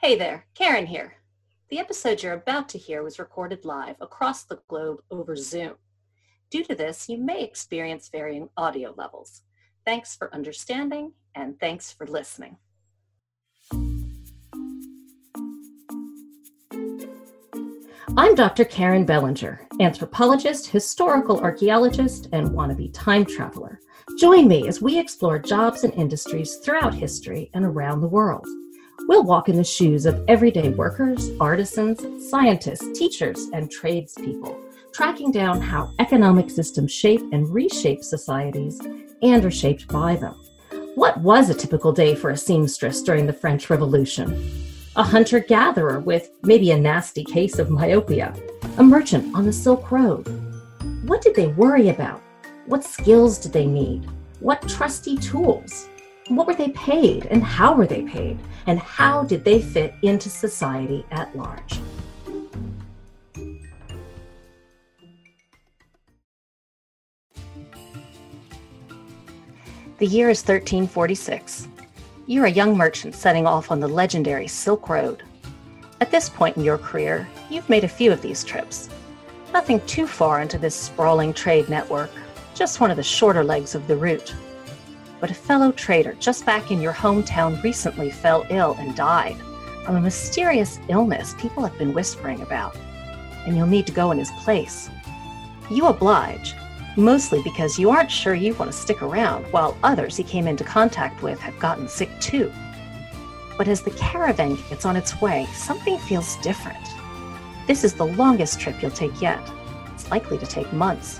Hey there, Karen here. The episode you're about to hear was recorded live across the globe over Zoom. Due to this, you may experience varying audio levels. Thanks for understanding and thanks for listening. I'm Dr. Karen Bellinger, anthropologist, historical archaeologist, and wannabe time traveler. Join me as we explore jobs and industries throughout history and around the world. We'll walk in the shoes of everyday workers, artisans, scientists, teachers, and tradespeople, tracking down how economic systems shape and reshape societies and are shaped by them. What was a typical day for a seamstress during the French Revolution? A hunter gatherer with maybe a nasty case of myopia, a merchant on the Silk Road. What did they worry about? What skills did they need? What trusty tools? What were they paid and how were they paid? And how did they fit into society at large? The year is 1346. You're a young merchant setting off on the legendary Silk Road. At this point in your career, you've made a few of these trips. Nothing too far into this sprawling trade network, just one of the shorter legs of the route. But a fellow trader just back in your hometown recently fell ill and died from a mysterious illness people have been whispering about, and you'll need to go in his place. You oblige, mostly because you aren't sure you want to stick around while others he came into contact with have gotten sick too. But as the caravan gets on its way, something feels different. This is the longest trip you'll take yet. It's likely to take months.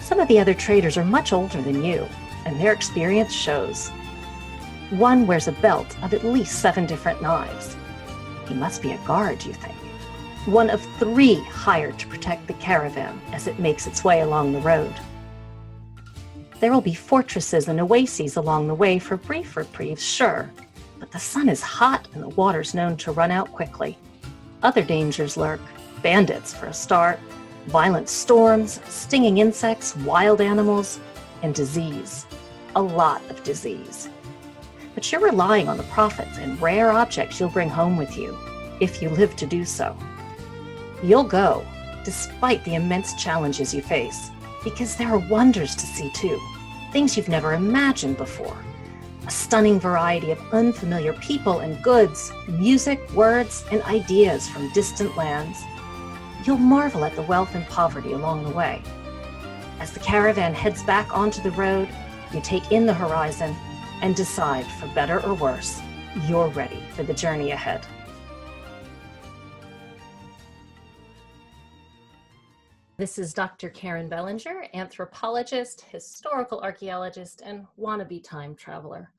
Some of the other traders are much older than you, and their experience shows. One wears a belt of at least seven different knives. He must be a guard, you think. One of three hired to protect the caravan as it makes its way along the road. There will be fortresses and oases along the way for brief reprieves, sure, but the sun is hot and the water's known to run out quickly. Other dangers lurk bandits, for a start, violent storms, stinging insects, wild animals, and disease. A lot of disease. But you're relying on the profits and rare objects you'll bring home with you, if you live to do so. You'll go, despite the immense challenges you face, because there are wonders to see too, things you've never imagined before. A stunning variety of unfamiliar people and goods, music, words, and ideas from distant lands you'll marvel at the wealth and poverty along the way. As the caravan heads back onto the road, you take in the horizon and decide, for better or worse, you're ready for the journey ahead. This is Dr. Karen Bellinger, anthropologist, historical archaeologist, and wannabe time traveler.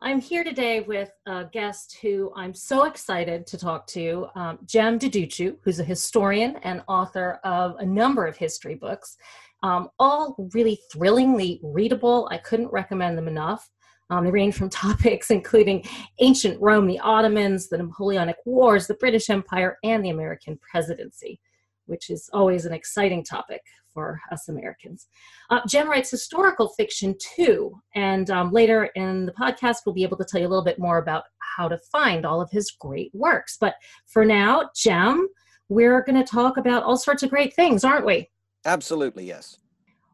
I'm here today with a guest who I'm so excited to talk to, um, Jem Duducu, who's a historian and author of a number of history books, um, all really thrillingly readable. I couldn't recommend them enough. Um, they range from topics including ancient Rome, the Ottomans, the Napoleonic Wars, the British Empire, and the American presidency, which is always an exciting topic for us Americans. Uh, Jem writes historical fiction too, and um, later in the podcast, we'll be able to tell you a little bit more about how to find all of his great works. But for now, Jem, we're going to talk about all sorts of great things, aren't we? Absolutely, yes.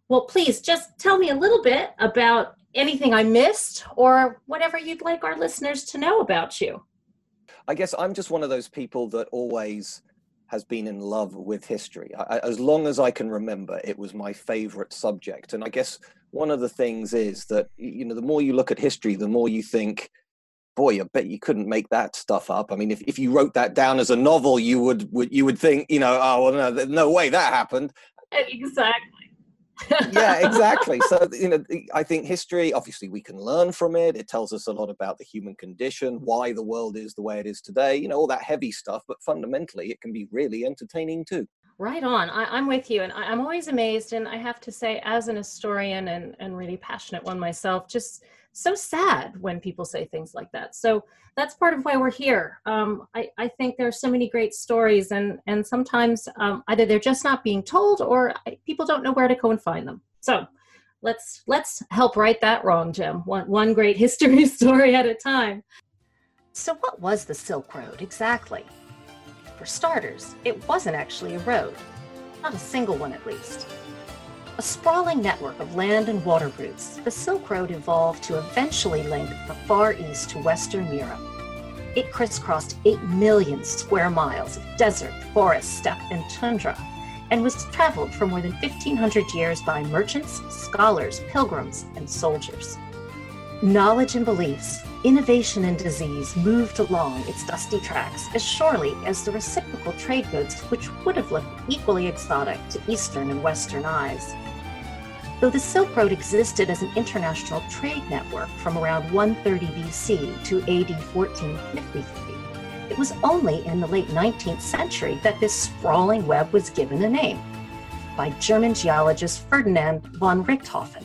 Well, please just tell me a little bit about anything I missed or whatever you'd like our listeners to know about you. I guess I'm just one of those people that always has been in love with history. I, as long as I can remember, it was my favorite subject. And I guess one of the things is that, you know, the more you look at history, the more you think, boy, I bet you couldn't make that stuff up. I mean, if, if you wrote that down as a novel, you would, would you would think, you know, oh, well, no, no way that happened. Exactly yeah, exactly. So, you know, I think history, obviously, we can learn from it. It tells us a lot about the human condition, why the world is the way it is today, you know, all that heavy stuff. But fundamentally, it can be really entertaining too. Right on. I, am with you. And I, am always amazed. And I have to say, as an historian and, and really passionate one myself, just so sad when people say things like that. So that's part of why we're here. Um, I, I think there are so many great stories, and and sometimes um, either they're just not being told, or people don't know where to go and find them. So let's let's help right that wrong, Jem. One one great history story at a time. So, what was the Silk Road exactly? For starters, it wasn't actually a road, not a single one at least. A sprawling network of land and water routes, the Silk Road evolved to eventually link the Far East to Western Europe. It crisscrossed 8 million square miles of desert, forest, steppe, and tundra, and was traveled for more than 1,500 years by merchants, scholars, pilgrims, and soldiers. Knowledge and beliefs, innovation and disease moved along its dusty tracks as surely as the reciprocal trade goods which would have looked equally exotic to Eastern and Western eyes. Though the Silk Road existed as an international trade network from around 130 BC to AD 1453, it was only in the late 19th century that this sprawling web was given a name by German geologist Ferdinand von Richthofen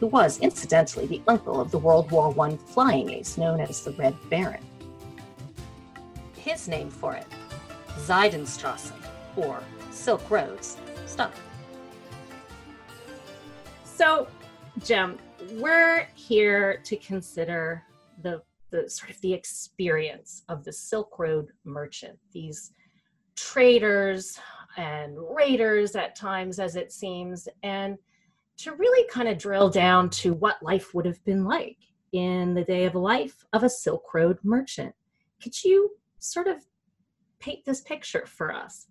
who was incidentally the uncle of the World War I flying ace known as the Red Baron. His name for it, Seidenstrasse, or Silk Roads, stuck. So, Jem, we're here to consider the, the sort of the experience of the Silk Road merchant, these traders and raiders at times, as it seems, and to really kind of drill down to what life would have been like in the day of life of a Silk Road merchant. Could you sort of paint this picture for us?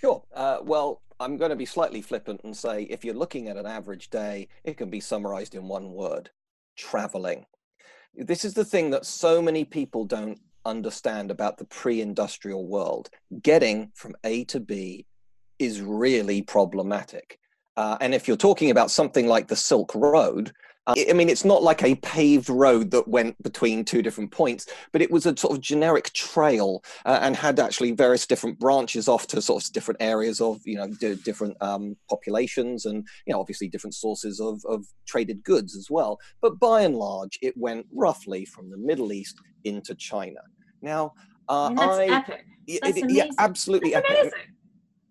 Sure. Uh, well, I'm going to be slightly flippant and say if you're looking at an average day, it can be summarized in one word traveling. This is the thing that so many people don't understand about the pre industrial world. Getting from A to B is really problematic. Uh, and if you're talking about something like the Silk Road, uh, I mean, it's not like a paved road that went between two different points, but it was a sort of generic trail uh, and had actually various different branches off to sort of different areas of, you know, d- different um, populations and, you know, obviously different sources of, of traded goods as well. But by and large, it went roughly from the Middle East into China. Now, uh, that's I, epic. That's it, yeah, absolutely that's epic. Amazing.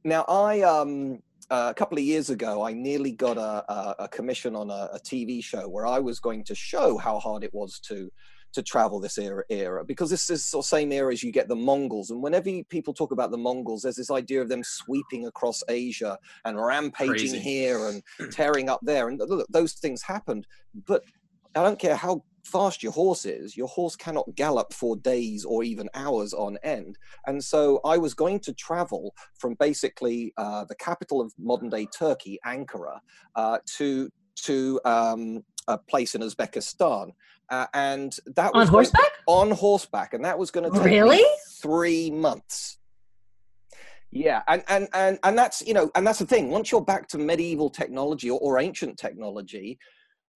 Now, I um, uh, a couple of years ago, I nearly got a, a, a commission on a, a, TV show where I was going to show how hard it was to to travel this era, era because this is the same era as you get the Mongols. And whenever people talk about the Mongols, there's this idea of them sweeping across Asia and rampaging Crazy. here and tearing up there. And look, those things happened. But I don't care how fast your horse is, your horse cannot gallop for days or even hours on end. And so I was going to travel from basically uh, the capital of modern day Turkey, Ankara, uh, to to um, a place in Uzbekistan. Uh, and that was on horseback. on horseback, and that was going to take really three months. Yeah, and, and and and that's you know, and that's the thing. Once you're back to medieval technology or, or ancient technology,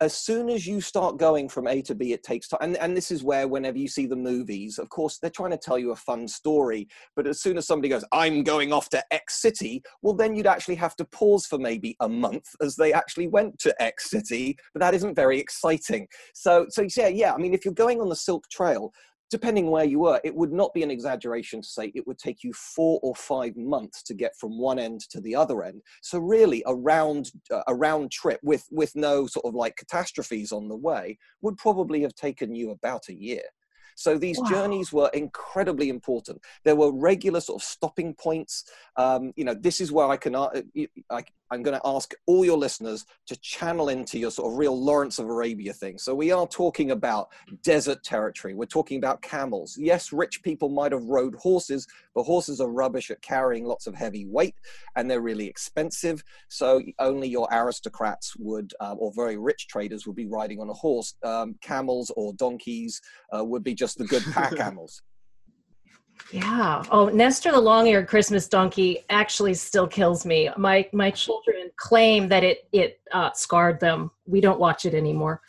as soon as you start going from A to B, it takes time. And, and this is where, whenever you see the movies, of course, they're trying to tell you a fun story. But as soon as somebody goes, I'm going off to X city, well, then you'd actually have to pause for maybe a month as they actually went to X city. But that isn't very exciting. So, so yeah, yeah. I mean, if you're going on the Silk Trail, depending where you were, it would not be an exaggeration to say it would take you four or five months to get from one end to the other end. So really, a round uh, a round trip with with no sort of like catastrophes on the way would probably have taken you about a year. So these wow. journeys were incredibly important. There were regular sort of stopping points. Um, you know, this is where I can, uh, I, I'm going to ask all your listeners to channel into your sort of real Lawrence of Arabia thing. So we are talking about desert territory. We're talking about camels. Yes, rich people might have rode horses, but horses are rubbish at carrying lots of heavy weight and they're really expensive. So only your aristocrats would, uh, or very rich traders would be riding on a horse. Um, camels or donkeys uh, would be just the good pack animals. Yeah. Oh, Nestor the long-eared Christmas donkey actually still kills me. My my children claim that it it uh, scarred them. We don't watch it anymore.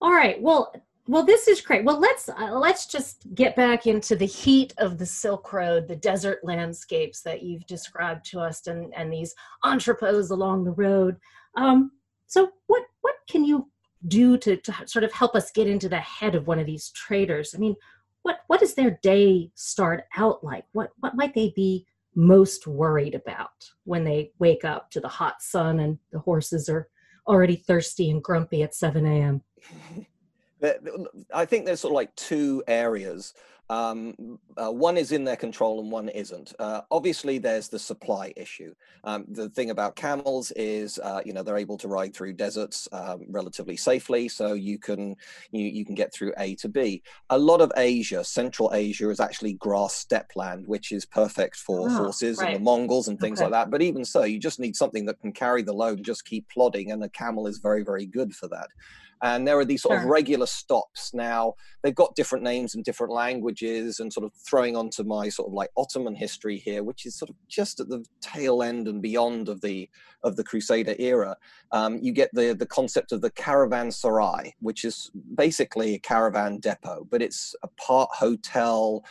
All right. Well, well, this is great. Well, let's uh, let's just get back into the heat of the Silk Road, the desert landscapes that you've described to us, and and these entrepôts along the road. Um, so, what what can you do to to sort of help us get into the head of one of these traders? I mean, what what does their day start out like? What what might they be most worried about when they wake up to the hot sun and the horses are already thirsty and grumpy at 7 a.m.? I think there's sort of like two areas um, uh, one is in their control and one isn't. Uh, obviously, there's the supply issue. Um, the thing about camels is, uh, you know, they're able to ride through deserts um, relatively safely, so you can you, you can get through A to B. A lot of Asia, Central Asia, is actually grass steppe land, which is perfect for oh, horses right. and the Mongols and things okay. like that. But even so, you just need something that can carry the load and just keep plodding, and a camel is very, very good for that and there are these sort sure. of regular stops now they've got different names and different languages and sort of throwing onto my sort of like ottoman history here which is sort of just at the tail end and beyond of the of the crusader era um, you get the the concept of the caravanserai which is basically a caravan depot but it's a part hotel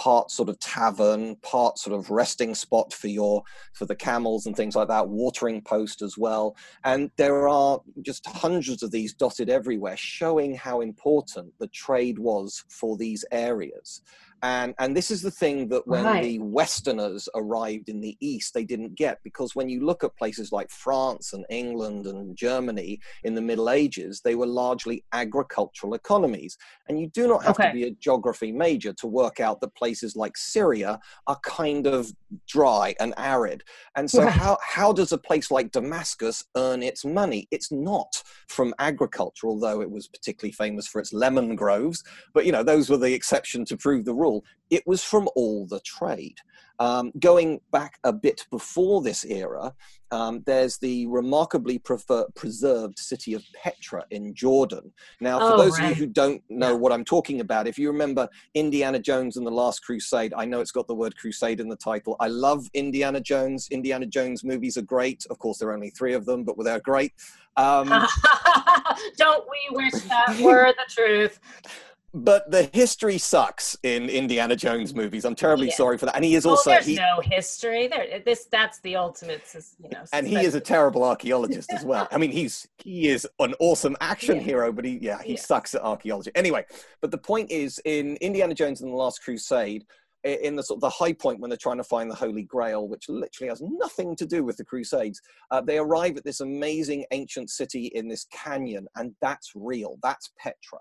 part sort of tavern, part sort of resting spot for your for the camels and things like that, watering post as well. And there are just hundreds of these dotted everywhere, showing how important the trade was for these areas and and this is the thing that when right. the westerners arrived in the east they didn't get because when you look at places like france and england and germany in the middle ages they were largely agricultural economies and you do not have okay. to be a geography major to work out that places like syria are kind of dry and arid. And so how how does a place like damascus earn its money? It's not from agriculture although it was particularly famous for its lemon groves but you know those were the exception to prove the rule. It was from all the trade. Um, going back a bit before this era, um, there's the remarkably prefer- preserved city of Petra in Jordan. Now, for oh, those right. of you who don't know yeah. what I'm talking about, if you remember Indiana Jones and the Last Crusade, I know it's got the word crusade in the title. I love Indiana Jones. Indiana Jones movies are great. Of course, there are only three of them, but they're great. Um, don't we wish that were the truth? but the history sucks in Indiana Jones movies. I'm terribly yeah. sorry for that. And he is well, also there's he, no history there. This that's the ultimate, you know. And he is a terrible archaeologist as well. I mean, he's he is an awesome action yeah. hero, but he yeah he sucks at archaeology. Anyway, but the point is in Indiana Jones and the Last Crusade. In the sort of the high point when they're trying to find the Holy Grail, which literally has nothing to do with the Crusades, uh, they arrive at this amazing ancient city in this canyon, and that's real. That's Petra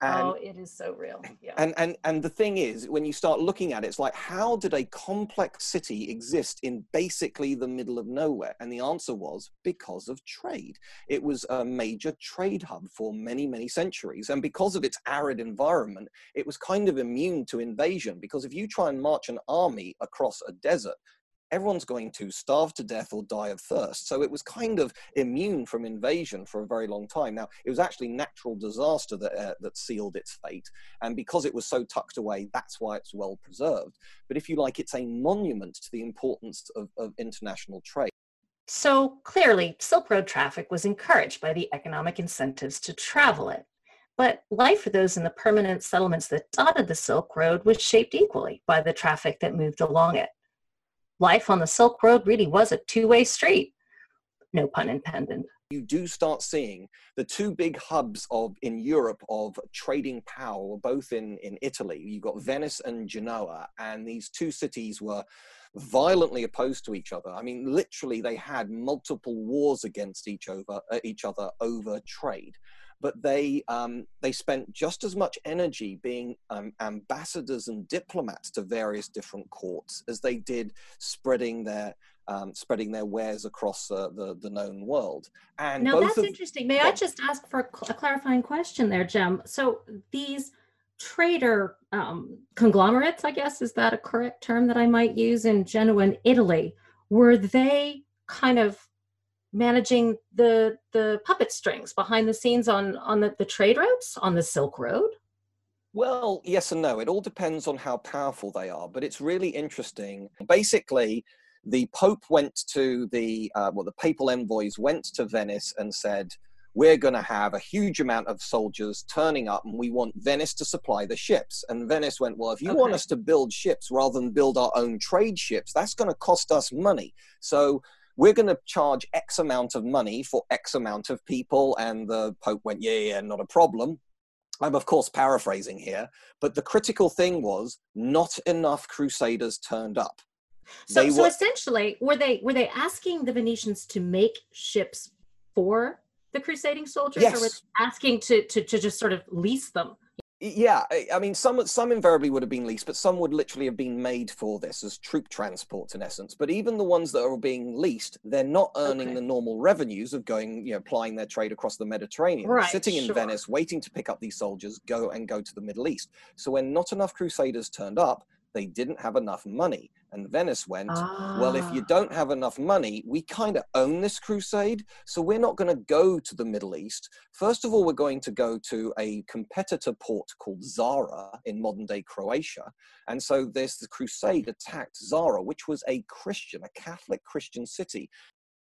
and, oh, it is so real. Yeah. And and and the thing is, when you start looking at it, it's like, how did a complex city exist in basically the middle of nowhere? And the answer was because of trade. It was a major trade hub for many, many centuries. And because of its arid environment, it was kind of immune to invasion. Because if you try and march an army across a desert, everyone's going to starve to death or die of thirst. So it was kind of immune from invasion for a very long time. Now, it was actually natural disaster that, uh, that sealed its fate. And because it was so tucked away, that's why it's well preserved. But if you like, it's a monument to the importance of, of international trade. So clearly, Silk Road traffic was encouraged by the economic incentives to travel it. But life for those in the permanent settlements that dotted the Silk Road was shaped equally by the traffic that moved along it life on the Silk Road really was a two way street. No pun intended. You do start seeing the two big hubs of in Europe of trading power both in, in Italy. You've got Venice and Genoa, and these two cities were violently opposed to each other. I mean, literally, they had multiple wars against each over uh, each other over trade but they um, they spent just as much energy being um, ambassadors and diplomats to various different courts as they did spreading their um, spreading their wares across uh, the the known world. And now that's of, interesting. May I just ask for a clarifying question there, Jem? So these trader um, conglomerates, I guess, is that a correct term that I might use in Genoa and Italy? Were they kind of managing the the puppet strings behind the scenes on on the, the trade routes on the Silk Road? Well, yes and no. It all depends on how powerful they are, but it's really interesting. Basically, the Pope went to the uh, well, the papal envoys went to Venice and said, "We're going to have a huge amount of soldiers turning up, and we want Venice to supply the ships." And Venice went, "Well, if you okay. want us to build ships rather than build our own trade ships, that's going to cost us money." So we're going to charge X amount of money for X amount of people. And the Pope went, yeah, yeah, not a problem. I'm, of course, paraphrasing here, but the critical thing was not enough crusaders turned up. So, were, so essentially, were they were they asking the Venetians to make ships for the crusading soldiers yes. or were they asking to, to to just sort of lease them yeah i mean some some invariably would have been leased but some would literally have been made for this as troop transports in essence but even the ones that are being leased they're not earning Okay. the normal revenues of going you know plying their trade across the mediterranean Right, sitting in sure. venice waiting to pick up these soldiers go and go to the middle east so when not enough crusaders turned up they didn't have enough money and venice went well, if you Ah. don't have enough money, we kind of own this crusade. So we're not going to go to the Middle East. First of all, we're going to go to a competitor port called Zara in modern day Croatia. And so this the crusade attacked Zara, which was a Christian, a Catholic Christian city.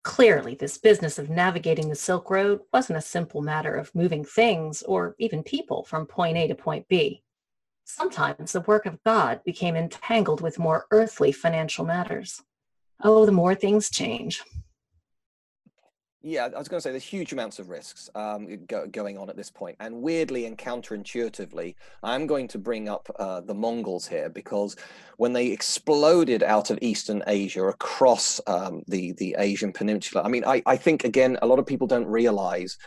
Clearly, this business of navigating the Silk Road wasn't a simple matter of moving things or even people from point A to point B. Sometimes the work of God became entangled with more earthly financial matters. Oh, the more things change. Yeah, I was going to say there's huge amounts of risks um, go, going on at this point, and weirdly and counterintuitively, I'm going to bring up uh, the Mongols here because when they exploded out of Eastern Asia across um, the the Asian Peninsula, I mean, I, I think again a lot of people don't realize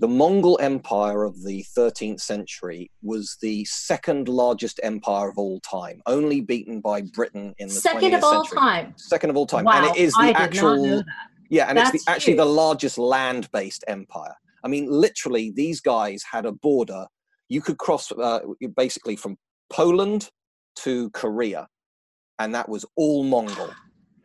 the Mongol Empire of the 13th century was the second largest empire of all time, only beaten by Britain in the second 20th of all century. time Second of all time, wow and it is the I actual. not know that. Yeah, and it's the, actually the largest land-based empire. I mean, literally, these guys had a border. You could cross uh, basically from Poland to Korea, and that was all Mongol.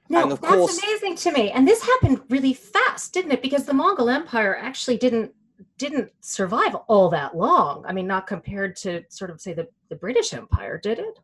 No, And of that's course- amazing to me. And this happened really fast, didn't it? Because the Mongol Empire actually didn't didn't survive all that long. I mean, not compared to sort of say the, the British Empire, did it?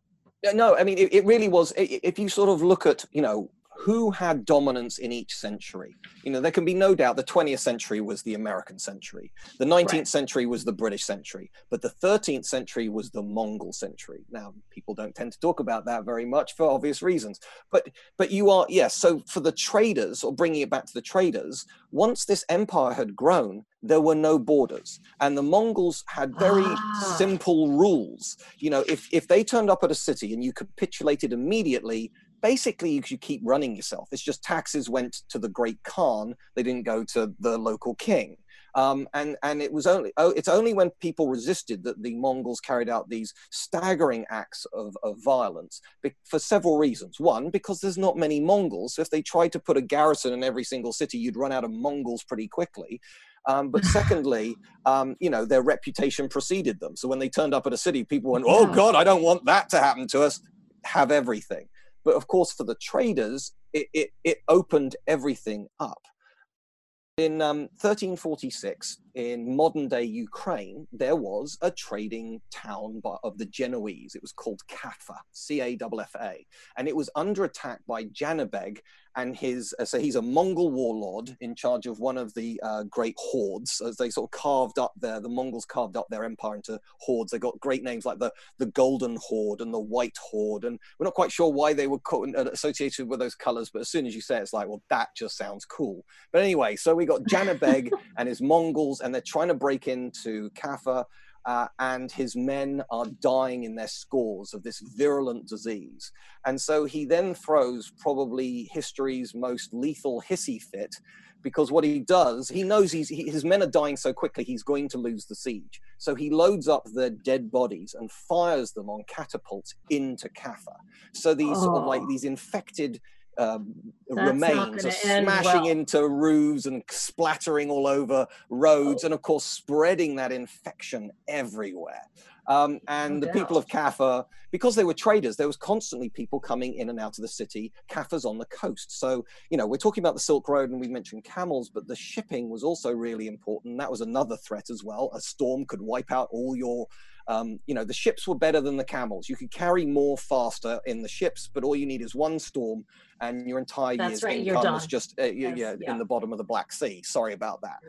No, I mean, it, it really was. If you sort of look at, you know, who had dominance in each century, you know, there can be no doubt the 20th century was the American century, the 19th Right. century was the British century, but the 13th century was the Mongol century. Now, people don't tend to talk about that very much for obvious reasons, but but you are yes. so for the traders, or bringing it back to the traders, once this empire had grown, there were no borders, and the Mongols had very Ah. simple rules. You know, if if they turned up at a city and you capitulated immediately, basically you could keep running yourself. It's just taxes went to the great Khan; they didn't go to the local king. Um, and and it was only oh, it's only when people resisted that the Mongols carried out these staggering acts of, of violence for several reasons. One, because there's not many Mongols. So if they tried to put a garrison in every single city, you'd run out of Mongols pretty quickly. Um, but secondly, um, you know, their reputation preceded them. So when they turned up at a city, people went, "Oh God, I don't want that to happen to us." Have everything. But of course, for the traders, it, it, it opened everything up. In um, 1346, in modern day Ukraine, there was a trading town of the Genoese. It was called Kaffa, C A F F A. And it was under attack by Janibeg and his, uh, so he's a Mongol warlord in charge of one of the uh, great hordes. As they sort of carved up their, the Mongols carved up their empire into hordes. They got great names like the, the Golden Horde and the White Horde. And we're not quite sure why they were co- uh, associated with those colors, but as soon as you say it, it's like, well, that just sounds cool. But anyway, so we got Janibeg and his Mongols, and they're trying to break into Kaffa. Uh, and his men are dying in their scores of this virulent disease. And so he then throws probably history's most lethal hissy fit because what he does, he knows he's, he, his men are dying so quickly, he's going to lose the siege. So he loads up their dead bodies and fires them on catapults into Kaffa. So these sort of like Oh. these infected um, remains are smashing well. into roofs and splattering all over roads, Oh. and of course spreading that infection everywhere. Um, and No the people of. Kaffa, because they were traders, there was constantly people coming in and out of the city. Kaffa's on the coast, so you know we're talking about the Silk Road, and we mentioned camels, but the shipping was also really important. That was another threat as well. A storm could wipe out all your um, you know, the ships were better than the camels. You could carry more faster in the ships, but all you need is one storm, and your entire That's year's right, income is just uh, Yes, yeah, yeah. in the bottom of the Black Sea. Sorry about that.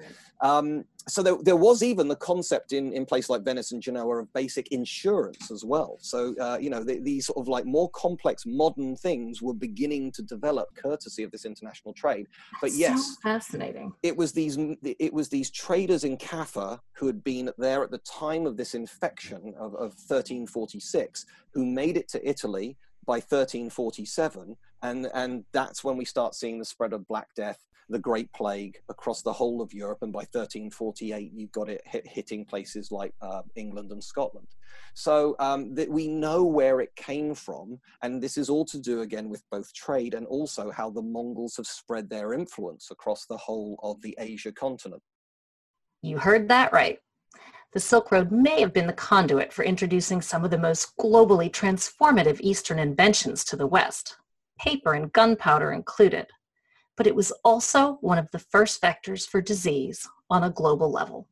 Um, so there, there was even the concept in in places like Venice and Genoa of basic insurance as well. So uh, you know the, these sort of like more complex modern things were beginning to develop courtesy of this international trade. But yes, so fascinating. it was these it was these traders in Kaffa who had been there at the time of this infection of, of 1346 who made it to Italy by 1347 and and that's when we start seeing the spread of black death the Great Plague across the whole of Europe, and by 1348 you've got it hit, hitting places like uh, England and Scotland. So um, that we know where it came from, and this is all to do again with both trade and also how the Mongols have spread their influence across the whole of the Asia continent. You heard that right. The Silk Road may have been the conduit for introducing some of the most globally transformative Eastern inventions to the West, paper and gunpowder included, but it was also one of the first vectors for disease on a global level.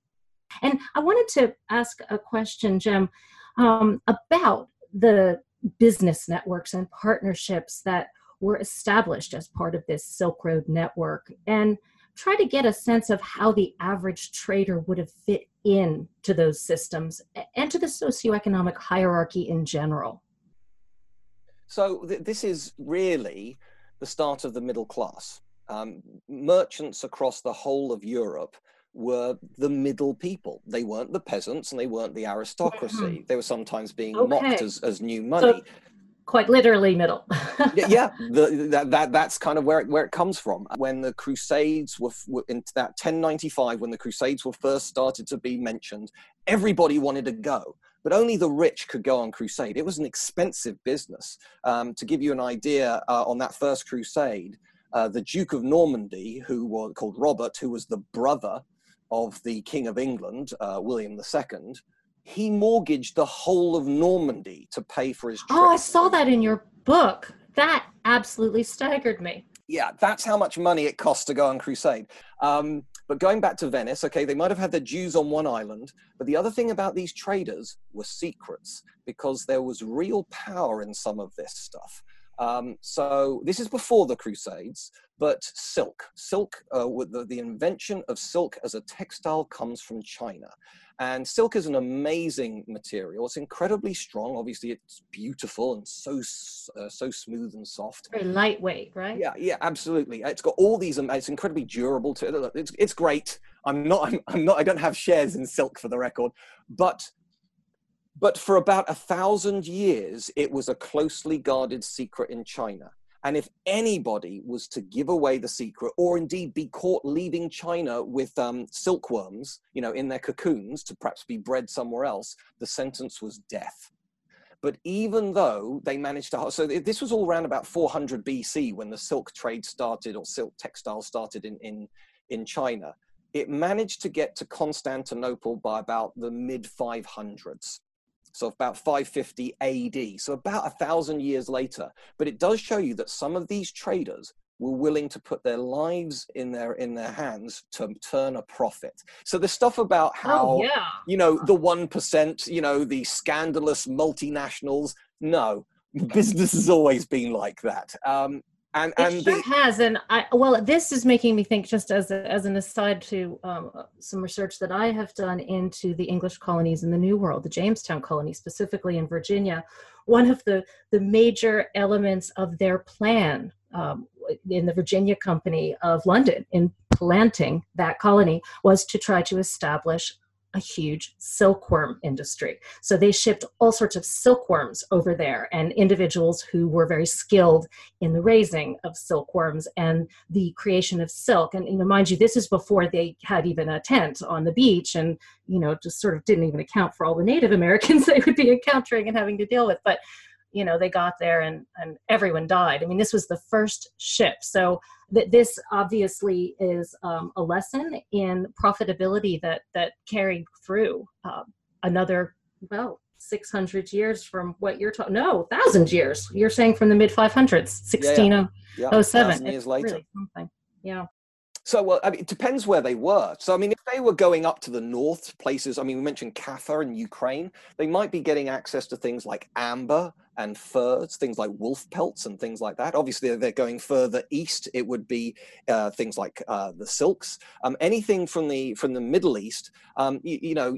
And I wanted to ask a question, Jem, um, about the business networks and partnerships that were established as part of this Silk Road network and try to get a sense of how the average trader would have fit in to those systems and to the socioeconomic hierarchy in general. So th- this is really the start of the middle class. Um, merchants across the whole of Europe were the middle people. They weren't the peasants and they weren't the aristocracy. Mm-hmm. They were sometimes being okay. mocked as, as new money. So, quite literally middle. yeah, the, that, that, that's kind of where it, where it comes from. When the Crusades were, were into that 1095, when the Crusades were first started to be mentioned, everybody wanted to go but only the rich could go on crusade. It was an expensive business. Um, to give you an idea, uh, on that first crusade, uh, the Duke of Normandy, who was called Robert, who was the brother of the King of England, uh, William II, he mortgaged the whole of Normandy to pay for his trip. Oh, I saw that in your book. That absolutely staggered me. Yeah, that's how much money it cost to go on crusade. Um, but going back to Venice, okay, they might have had their Jews on one island, but the other thing about these traders were secrets because there was real power in some of this stuff. Um, so this is before the Crusades, but silk, silk, uh, the, the invention of silk as a textile comes from China. And silk is an amazing material. It's incredibly strong. Obviously, it's beautiful and so uh, so smooth and soft. Very lightweight, right? Yeah, yeah, absolutely. It's got all these. It's incredibly durable. To it's it's great. I'm not. I'm, I'm not. I don't have shares in silk for the record, but but for about a thousand years, it was a closely guarded secret in China. And if anybody was to give away the secret, or indeed be caught leaving China with um, silkworms, you know, in their cocoons to perhaps be bred somewhere else, the sentence was death. But even though they managed to, so this was all around about 400 BC when the silk trade started, or silk textiles started in in in China. It managed to get to Constantinople by about the mid 500s so about 550 AD, so about a thousand years later. But it does show you that some of these traders were willing to put their lives in their in their hands to turn a profit. So the stuff about oh, how oh, yeah. you know the one percent, you know, the scandalous multinationals. No, business has always been like that. Um, and it and sure the, has and i well this is making me think just as a, as an aside to um, some research that i have done into the english colonies in the new world the jamestown colony specifically in virginia one of the the major elements of their plan um, in the virginia company of london in planting that colony was to try to establish a huge silkworm industry. So they shipped all sorts of silkworms over there and individuals who were very skilled in the raising of silkworms and the creation of silk. And you know, mind you, this is before they had even a tent on the beach and you know, just sort of didn't even account for all the Native Americans they would be encountering and having to deal with. But you know they got there and and everyone died. I mean this was the first ship. So th- this obviously is um, a lesson in profitability that that carried through uh, another well 600 years from what you're talking no 1000 years. You're saying from the mid 500s 1607 yeah, yeah. yeah years later really something. Yeah so, well, I mean, it depends where they were. So, I mean, if they were going up to the north places, I mean, we mentioned Kaffa and Ukraine, they might be getting access to things like amber and furs, things like wolf pelts and things like that. Obviously, they're going further east. It would be uh, things like uh, the silks. Um, anything from the from the Middle East. Um, you, you, know,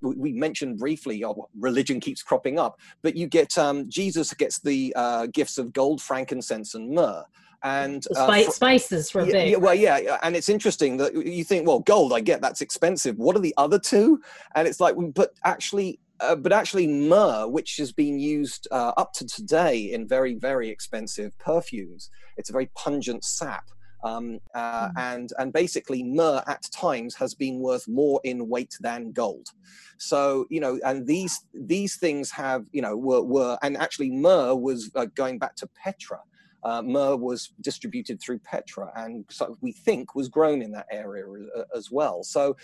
we mentioned briefly. Oh, religion keeps cropping up, but you get um, Jesus gets the uh, gifts of gold, frankincense, and myrrh and uh, spice, spices from yeah, yeah, well yeah and it's interesting that you think well gold i get that's expensive. What are the other two? And it's like but actually uh, but actually myrrh which has been used uh, up to today in very very expensive perfumes. It's a very pungent sap. Um, uh, mm-hmm. and and basically myrrh at times has been worth more in weight than gold. So you know, and these these things have you know were were and actually myrrh was uh, going back to Petra uh, myrrh was distributed through Petra and so we think was grown in that area uh, as well. So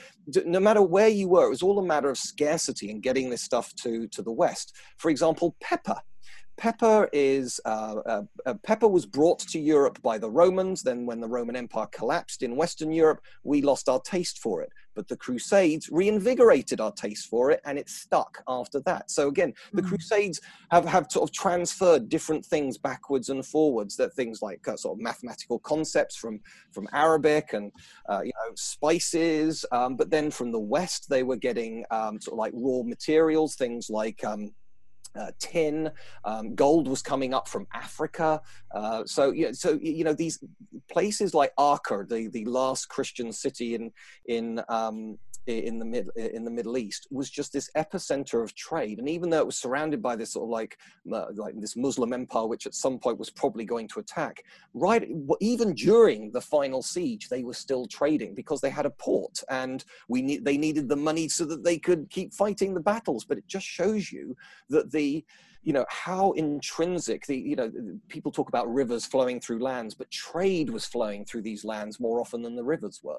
no matter where you were, it was all a matter of scarcity and getting this stuff to, to the West. For example, pepper pepper is uh, uh, uh, pepper was brought to Europe by the Romans. Then, when the Roman Empire collapsed in Western Europe, we lost our taste for it. But the Crusades reinvigorated our taste for it, and it stuck after that. So again, the mm. Crusades have have sort of transferred different things backwards and forwards. That things like uh, sort of mathematical concepts from from Arabic and uh, you know spices, um, but then from the West they were getting um, sort of like raw materials, things like um, uh, tin, um, gold was coming up from Africa. Uh, so, you know, so you know these places like Acre, the, the last Christian city in in um, in the mid in the Middle East was just this epicenter of trade. And even though it was surrounded by this sort of like uh, like this Muslim empire, which at some point was probably going to attack, right? Even during the final siege, they were still trading because they had a port, and we need they needed the money so that they could keep fighting the battles. But it just shows you that the you know how intrinsic the you know people talk about rivers flowing through lands but trade was flowing through these lands more often than the rivers were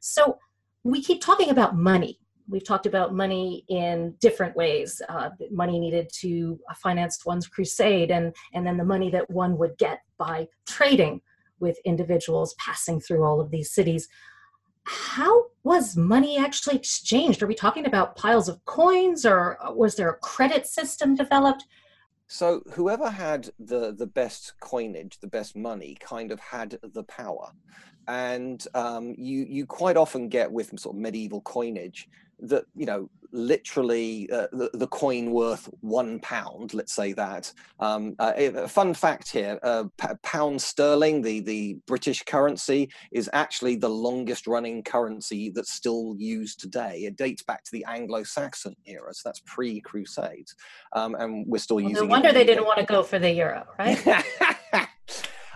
so we keep talking about money. We've talked about money in different ways. Uh, money needed to finance one's crusade, and, and then the money that one would get by trading with individuals passing through all of these cities. How was money actually exchanged? Are we talking about piles of coins, or was there a credit system developed? So whoever had the the best coinage, the best money, kind of had the power. And um, you you quite often get with sort of medieval coinage that you know literally uh, the, the, coin worth one pound let's say that. Um, uh, a fun fact here uh, pound sterling the the british currency is actually the longest running currency that's still used today. It dates back to the anglo-saxon era so that's pre-crusades um, and we're still well, using no wonder they didn't want to go for the euro right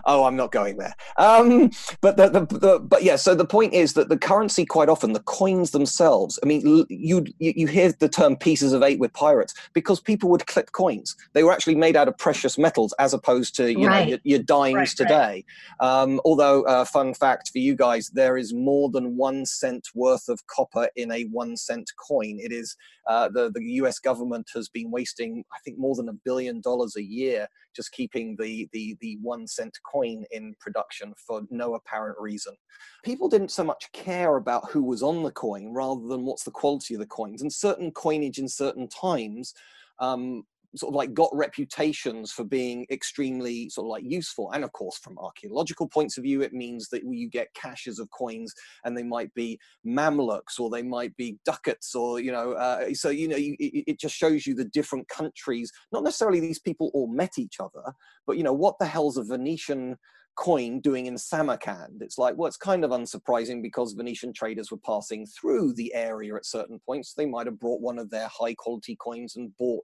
oh, I'm not going there. Um, but the, the, the, but yeah, so the point is that the currency quite often, the coins themselves. I mean, you you hear the term pieces of eight with pirates because people would clip coins. They were actually made out of precious metals as opposed to you right. know your, your dimes right, today. Right. Um, although, uh, fun fact for you guys, there is more than one cent worth of copper in a one cent coin. It is uh, the the U.S. government has been wasting, I think, more than a billion dollars a year just keeping the the the one cent coin in production for no apparent reason. People didn't so much care about who was on the coin rather than what's the quality of the coins. And certain coinage in certain times um, sort of like got reputations for being extremely sort of like useful. And of course, from archaeological points of view, it means that you get caches of coins and they might be Mamluks or they might be ducats or, you know, uh, so, you know, you, it just shows you the different countries, not necessarily these people all met each other, but, you know, what the hell's a Venetian coin doing in Samarkand. It's like, well, it's kind of unsurprising because Venetian traders were passing through the area at certain points. They might have brought one of their high quality coins and bought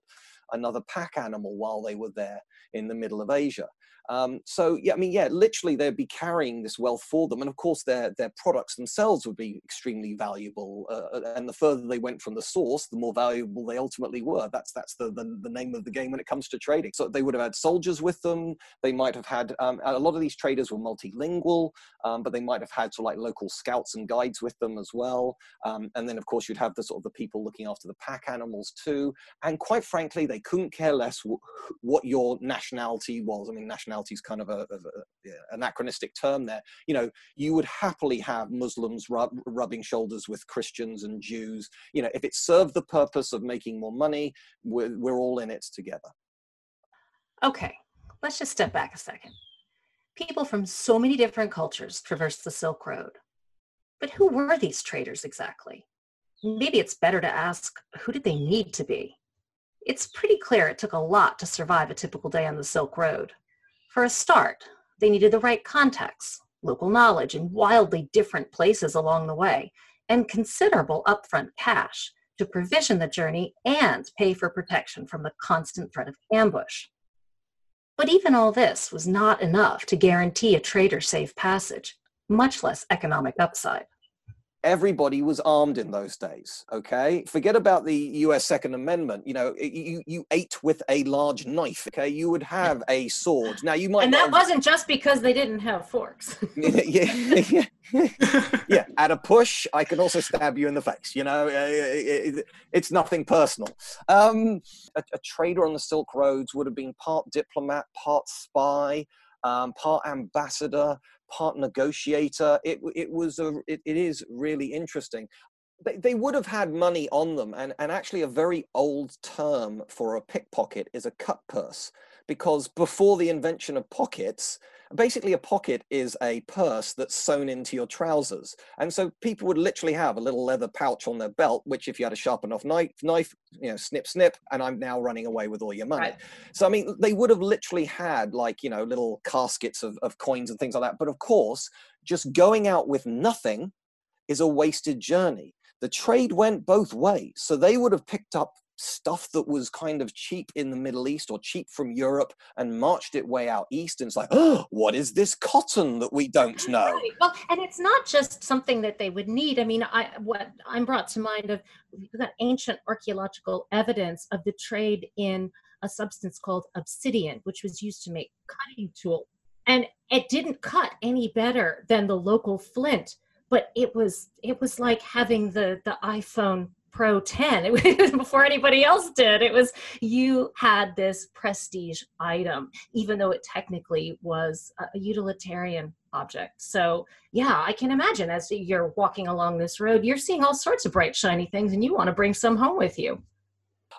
another pack animal while they were there in the middle of Asia. Um, so yeah, I mean, yeah, literally they'd be carrying this wealth for them, and of course their their products themselves would be extremely valuable. Uh, uh, and the further they went from the source, the more valuable they ultimately were. That's that's the, the, the name of the game when it comes to trading. So they would have had soldiers with them. They might have had um, a lot of these traders were multilingual, um, but they might have had sort of like local scouts and guides with them as well. Um, and then of course you'd have the sort of the people looking after the pack animals too. And quite frankly, they couldn't care less w- what your nationality was. I mean, nationality nationality is kind of a, a, a, anachronistic term there. You know, you would happily have Muslims rub, rubbing shoulders with Christians and Jews. You know, if it served the purpose of making more money, we're, we're all in it together. Okay, let's just step back a second. People from so many different cultures traversed the Silk Road. But who were these traders exactly? Maybe it's better to ask who did they need to be? It's pretty clear it took a lot to survive a typical day on the Silk Road. For a start, they needed the right contacts, local knowledge in wildly different places along the way, and considerable upfront cash to provision the journey and pay for protection from the constant threat of ambush. But even all this was not enough to guarantee a trader safe passage. much less economic upside everybody was armed in those days okay? Forget about the us second amendment you know you you ate with a large knife okay? You would have a sword. Now you might and that have... wasn't just because they didn't have forks. Yeah, yeah, yeah. At a push i can also stab you in the face you know? It's nothing personal. Um, a, a trader on the silk roads would have been part diplomat part spy um, part ambassador part negotiator. It, it was a, it, it is really interesting. They, they would have had money on them, and, and actually a very old term for a pickpocket is a cut purse, because before the invention of pockets, basically a pocket is a purse that's sewn into your trousers. And so people would literally have a little leather pouch on their belt which if you had a sharp enough knife knife you know snip snip and i'm now running away with all your money. Right. so i mean they would have literally had like you know little caskets of, of coins and things like that. But of course just going out with nothing is a wasted journey. The trade went both ways. So they would have picked up stuff that was kind of cheap in the Middle East or cheap from Europe and marched it way out east. And it's like, oh, what is this cotton that we don't know? Right. Well, and it's not just something that they would need. I mean, I what I'm brought to mind of we've got ancient archaeological evidence of the trade in a substance called obsidian, which was used to make cutting tool. And it didn't cut any better than the local flint, but it was it was like having the the iPhone Pro 10 it was before anybody else did. It was you had this prestige item, even though it technically was a utilitarian object. So, yeah, I can imagine as you're walking along this road, you're seeing all sorts of bright, shiny things, and you want to bring some home with you.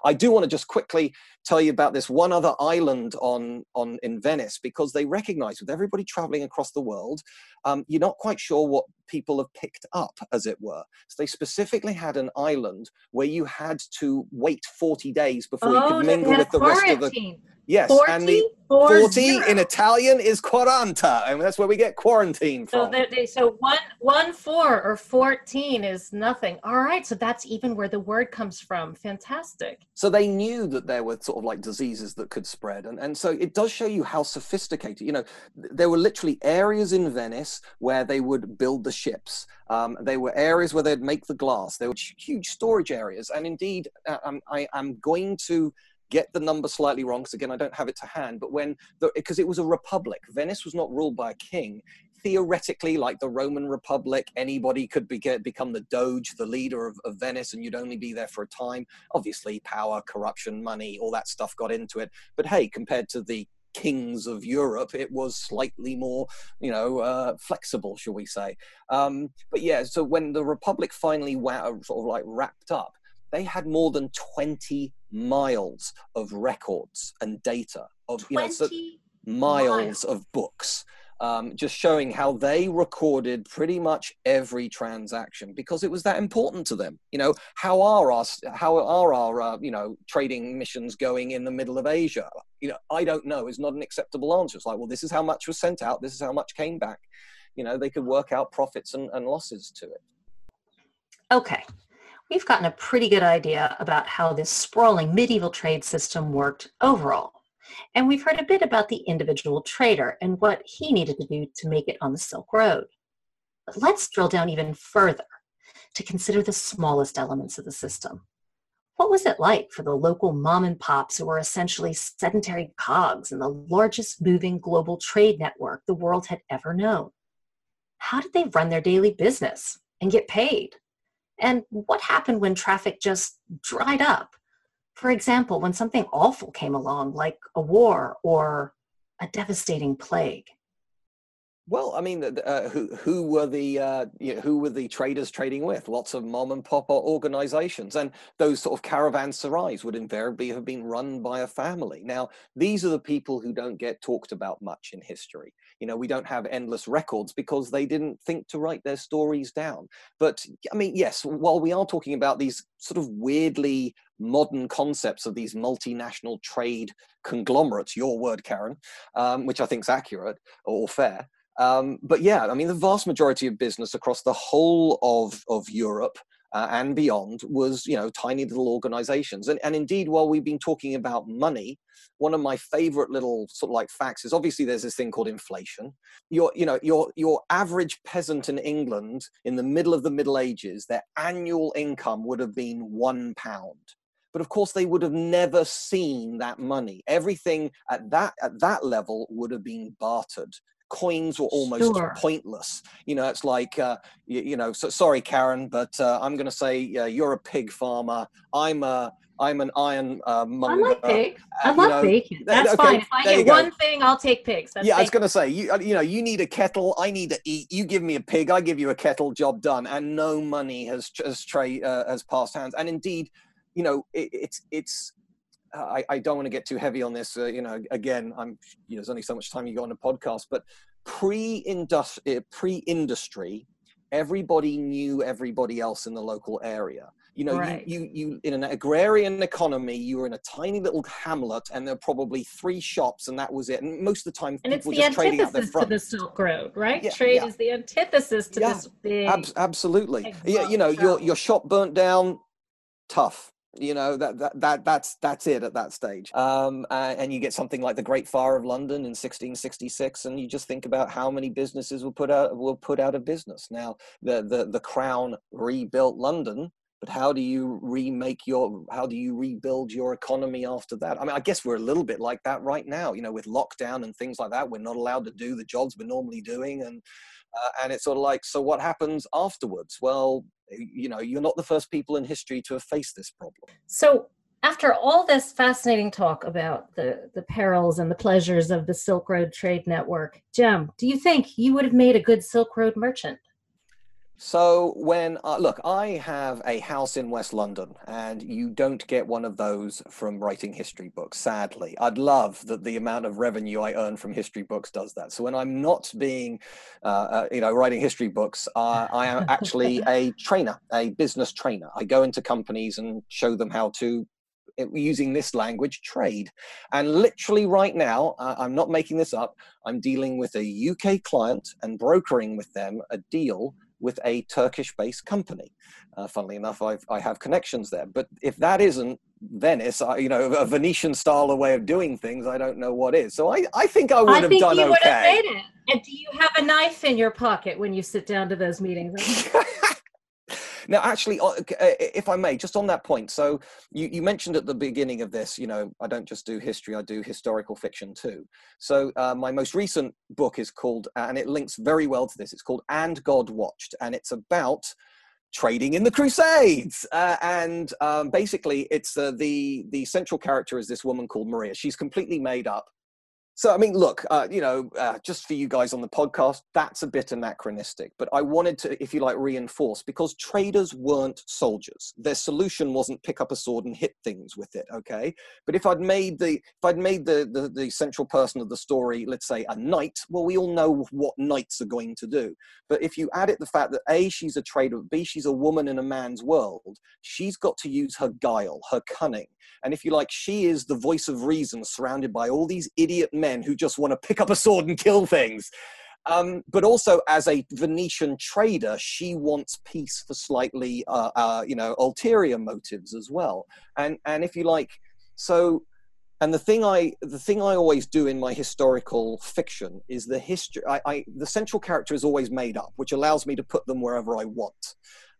I do want to just quickly tell you about this one other island on, on in Venice because they recognize with everybody traveling across the world, um, you're not quite sure what people have picked up, as it were. So they specifically had an island where you had to wait 40 days before oh, you could mingle with the quarantine. rest of the Yes, 40, and the 40 in Italian is quaranta, and that's where we get quarantine from. So, they, so one, one four or 14 is nothing. All right, so that's even where the word comes from. Fantastic. So they knew that there were sort of like diseases that could spread, and, and so it does show you how sophisticated, you know, there were literally areas in Venice where they would build the ships. Um, they were areas where they'd make the glass. There were huge storage areas, and indeed, uh, um, I, I'm going to get the number slightly wrong because again i don't have it to hand but when because it was a republic. Venice was not ruled by a king. Theoretically like the roman republic anybody could be, get, become the doge the leader of, of venice and you'd only be there for a time. Obviously power corruption money all that stuff got into it. But hey compared to the kings of Europe, it was slightly more, you know, uh, flexible, shall we say? Um, but yeah, so when the Republic finally sort of like wrapped up, they had more than 20 miles of records and data of you know, so miles, miles of books um, just showing how they recorded pretty much every transaction because it was that important to them. You know, how are our how are our uh, you know trading missions going in the middle of Asia? You know, I don't know. Is not an acceptable answer. It's like, well, this is how much was sent out. This is how much came back. You know, they could work out profits and, and losses to it. Okay, we've gotten a pretty good idea about how this sprawling medieval trade system worked overall. And we've heard a bit about the individual trader and what he needed to do to make it on the Silk Road. But let's drill down even further to consider the smallest elements of the system. What was it like for the local mom and pops who were essentially sedentary cogs in the largest moving global trade network the world had ever known? How did they run their daily business and get paid? And what happened when traffic just dried up? For example, when something awful came along, like a war or a devastating plague. Well, I mean, uh, who who were the uh, you know, who were the traders trading with? Lots of mom and pop organizations, and those sort of caravan caravanserais would invariably have been run by a family. Now, these are the people who don't get talked about much in history. You know, we don't have endless records because they didn't think to write their stories down. But I mean, yes, while we are talking about these sort of weirdly modern concepts of these multinational trade conglomerates, your word, Karen, um, which I think is accurate or fair. Um, but yeah, I mean, the vast majority of business across the whole of, of Europe uh, and beyond was you know tiny little organizations. And, and indeed while we've been talking about money one of my favorite little sort of like facts is obviously there's this thing called inflation. Your you know your your average peasant in england in the middle of the middle ages their annual income would have been one pound. But of course they would have never seen that money. Everything at that at that level would have been bartered coins were almost sure. pointless. You know, it's like, uh, you, you, know, so, sorry, Karen, but uh, I'm going to say uh, you're a pig farmer. I'm a I'm an iron uh, monger. I like pig. I love know, bacon. That's okay, fine. If I get one thing, I'll take pigs. That's yeah, bacon. I was going to say, you uh, you know, you need a kettle. I need to eat. You give me a pig, I give you a kettle. Job done. And no money has has trade uh, has passed hands. And indeed, you know, it, it's it's I, I, don't want to get too heavy on this. Uh, you know, again, I'm you know, there's only so much time you got on a podcast, but pre-industry, uh, pre-industry, everybody knew everybody else in the local area. You know, right. you, you, you in an agrarian economy, you were in a tiny little hamlet, and there were probably three shops, and that was it. And most of the time, and people it's the just trading out their front. to the Silk Road, right? Yeah, Trade yeah. is the antithesis to yeah. this big. Ab- absolutely. Yeah, you know, your your shop burnt down. Tough you know that, that that that's that's it at that stage. Um, uh, and you get something like the great fire of london in 1666 and you just think about how many businesses were put out were put out of business. Now the the, the crown rebuilt london but how do you remake your how do you rebuild your economy after that? I mean i guess we're a little bit like that right now you know with lockdown and things like that we're not allowed to do the jobs we're normally doing and uh, and it's sort of like so what happens afterwards? Well you know you're not the first people in history to have faced this problem. So after all this fascinating talk about the the perils and the pleasures of the silk road trade network jem do you think you would have made a good silk road merchant so when uh, look, I have a house in West London, and you don't get one of those from writing history books. Sadly, I'd love that the amount of revenue I earn from history books does that. So when I'm not being, uh, uh, you know, writing history books, I am actually a trainer, a business trainer. I go into companies and show them how to eh, using this language trade and literally right now uh, i'm not making this up i'm dealing with a uk client and brokering with them a deal with a Turkish based company. Uh, funnily enough, I've, I have connections there. But if that isn't Venice, I, you know, a Venetian style way of doing things, I don't know what is. So I, I think I would I have think done you okay. Would have made it. And do you have a knife in your pocket when you sit down to those meetings? Now, actually, uh, uh, if I may, just on that point, so you, you mentioned at the beginning of this, you know, I don't just do history, I do historical fiction too. So uh, my most recent book is called, and it links very well to this, it's called And God Watched, and it's about trading in the crusades uh, and um, basically it's uh, the the central character is this woman called maria she's completely made up so, I mean, look, uh, you know, uh, just for you guys on the podcast, that's a bit anachronistic. But I wanted to, if you like, reinforce because traders weren't soldiers. Their solution wasn't pick up a sword and hit things with it. Okay, but if I'd made the if I'd made the the, the central person of the story, let's say a knight, well, we all know what knights are going to do. But if you add it the fact that a she's a trader, b she's a woman in a man's world, she's got to use her guile, her cunning, and if you like, she is the voice of reason, surrounded by all these idiot men men who just want to pick up a sword and kill things. Um, but also as a Venetian trader, she wants peace for slightly, uh, uh, you know, ulterior motives as well. And and if you like, so, and the thing I the thing I always do in my historical fiction is the history. I, I the central character is always made up, which allows me to put them wherever I want.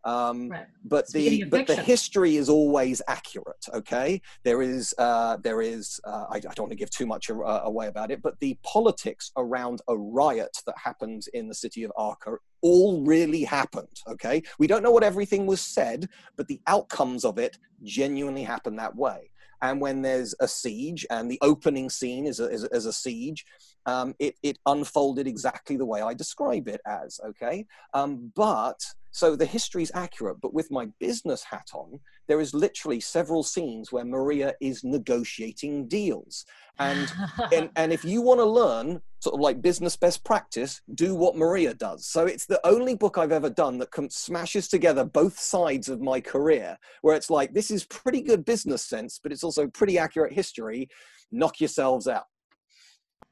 Um, right. But the but the history is always accurate. Okay, there is uh, there is uh, I, I, don't want to give too much away about it, but the politics around a riot that happened in the city of Acre all really happened. Okay, we don't know what everything was said, but the outcomes of it genuinely happened that way. And when there's a siege, and the opening scene is a, is a, is a siege, um, it, it unfolded exactly the way I describe it as. Okay, um, but so the history is accurate, but with my business hat on, there is literally several scenes where Maria is negotiating deals. And and, and if you want to learn sort of like business best practice, do what Maria does. So it's the only book I've ever done that com- smashes together both sides of my career, where it's like this is pretty good business sense, but it's also pretty accurate history. Knock yourselves out.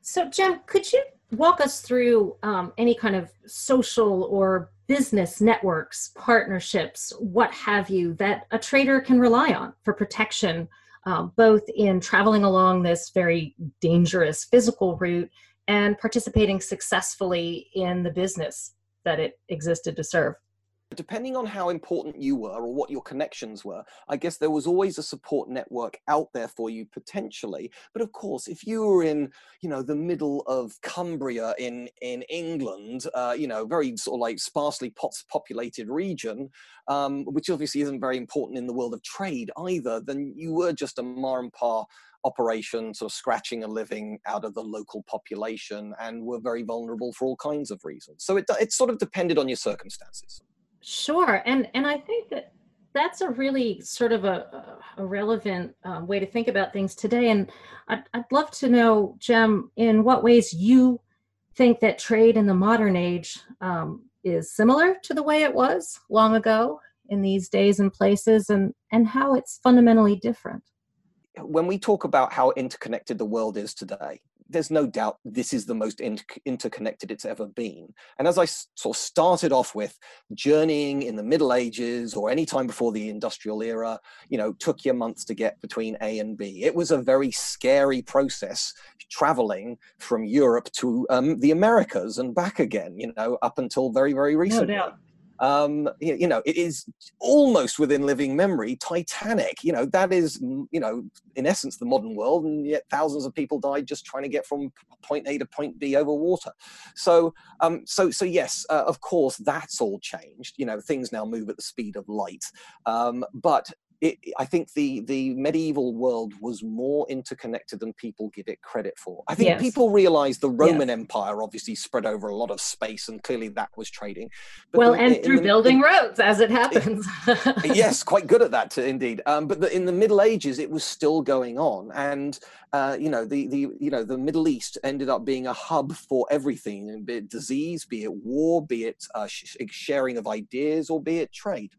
So, Jem, could you walk us through um, any kind of social or business networks, partnerships, what have you, that a trader can rely on for protection, um, both in traveling along this very dangerous physical route and participating successfully in the business that it existed to serve depending on how important you were or what your connections were, I guess there was always a support network out there for you potentially. But of course, if you were in, you know, the middle of Cumbria in in England, uh, you know, very sort of like sparsely populated region, um, which obviously isn't very important in the world of trade either, then you were just a mar and par operation, sort of scratching a living out of the local population, and were very vulnerable for all kinds of reasons. So it it sort of depended on your circumstances. Sure, and and I think that that's a really sort of a, a relevant um, way to think about things today. And I'd, I'd love to know, Jem, in what ways you think that trade in the modern age um, is similar to the way it was long ago in these days and places, and and how it's fundamentally different. When we talk about how interconnected the world is today, there's no doubt this is the most in- interconnected it's ever been. And as I sort of started off with, journeying in the Middle Ages or any time before the industrial era, you know, took you months to get between A and B. It was a very scary process traveling from Europe to um, the Americas and back again, you know, up until very, very recently. No doubt um, you, know, it is almost within living memory Titanic. You know, that is, you know, in essence, the modern world, and yet thousands of people died just trying to get from point A to point B over water. So, um, so, so yes, uh, of course, that's all changed. You know, things now move at the speed of light. Um, but it, I think the the medieval world was more interconnected than people give it credit for. I think yes. people realize the Roman yes. Empire obviously spread over a lot of space, and clearly that was trading. But well, the, and through the, building roads, as it happens. yes, quite good at that, indeed. Um, but in the Middle Ages, it was still going on, and uh, you know the the you know the Middle East ended up being a hub for everything, be it disease, be it war, be it uh, sh- sharing of ideas, or be it trade.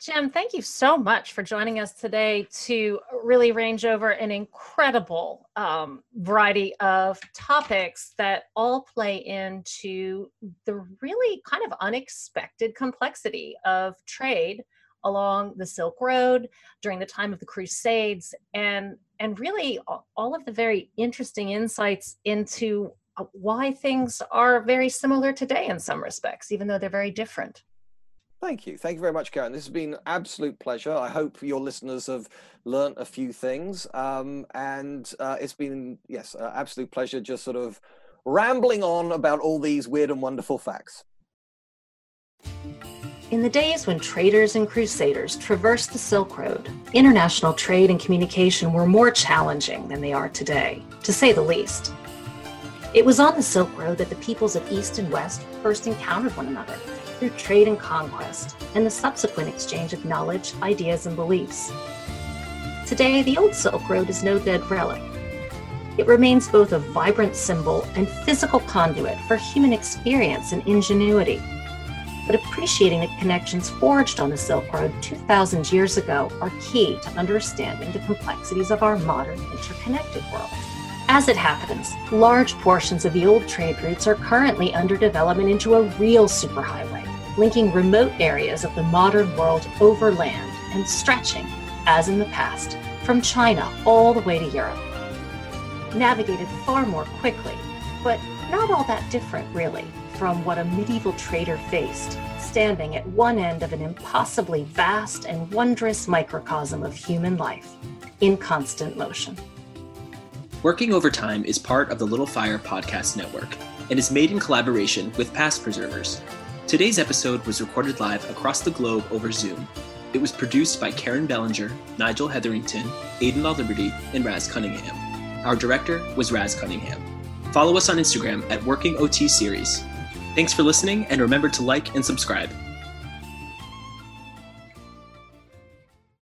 Jem, thank you so much for joining us today to really range over an incredible um, variety of topics that all play into the really kind of unexpected complexity of trade along the Silk Road during the time of the Crusades, and and really all of the very interesting insights into uh, why things are very similar today in some respects, even though they're very different. Thank you. Thank you very much, Karen. This has been an absolute pleasure. I hope your listeners have learnt a few things. Um, and uh, it's been, yes, an absolute pleasure just sort of rambling on about all these weird and wonderful facts. In the days when traders and crusaders traversed the Silk Road, international trade and communication were more challenging than they are today, to say the least. It was on the Silk Road that the peoples of East and West first encountered one another through trade and conquest, and the subsequent exchange of knowledge, ideas, and beliefs. Today, the Old Silk Road is no dead relic. It remains both a vibrant symbol and physical conduit for human experience and ingenuity. But appreciating the connections forged on the Silk Road 2,000 years ago are key to understanding the complexities of our modern interconnected world. As it happens, large portions of the old trade routes are currently under development into a real superhighway, linking remote areas of the modern world overland and stretching, as in the past, from China all the way to Europe. Navigated far more quickly, but not all that different, really, from what a medieval trader faced, standing at one end of an impossibly vast and wondrous microcosm of human life in constant motion. Working Overtime is part of the Little Fire Podcast Network and is made in collaboration with Past Preservers. Today's episode was recorded live across the globe over Zoom. It was produced by Karen Bellinger, Nigel Hetherington, Aidan Liberty, and Raz Cunningham. Our director was Raz Cunningham. Follow us on Instagram at Working OT Series. Thanks for listening, and remember to like and subscribe.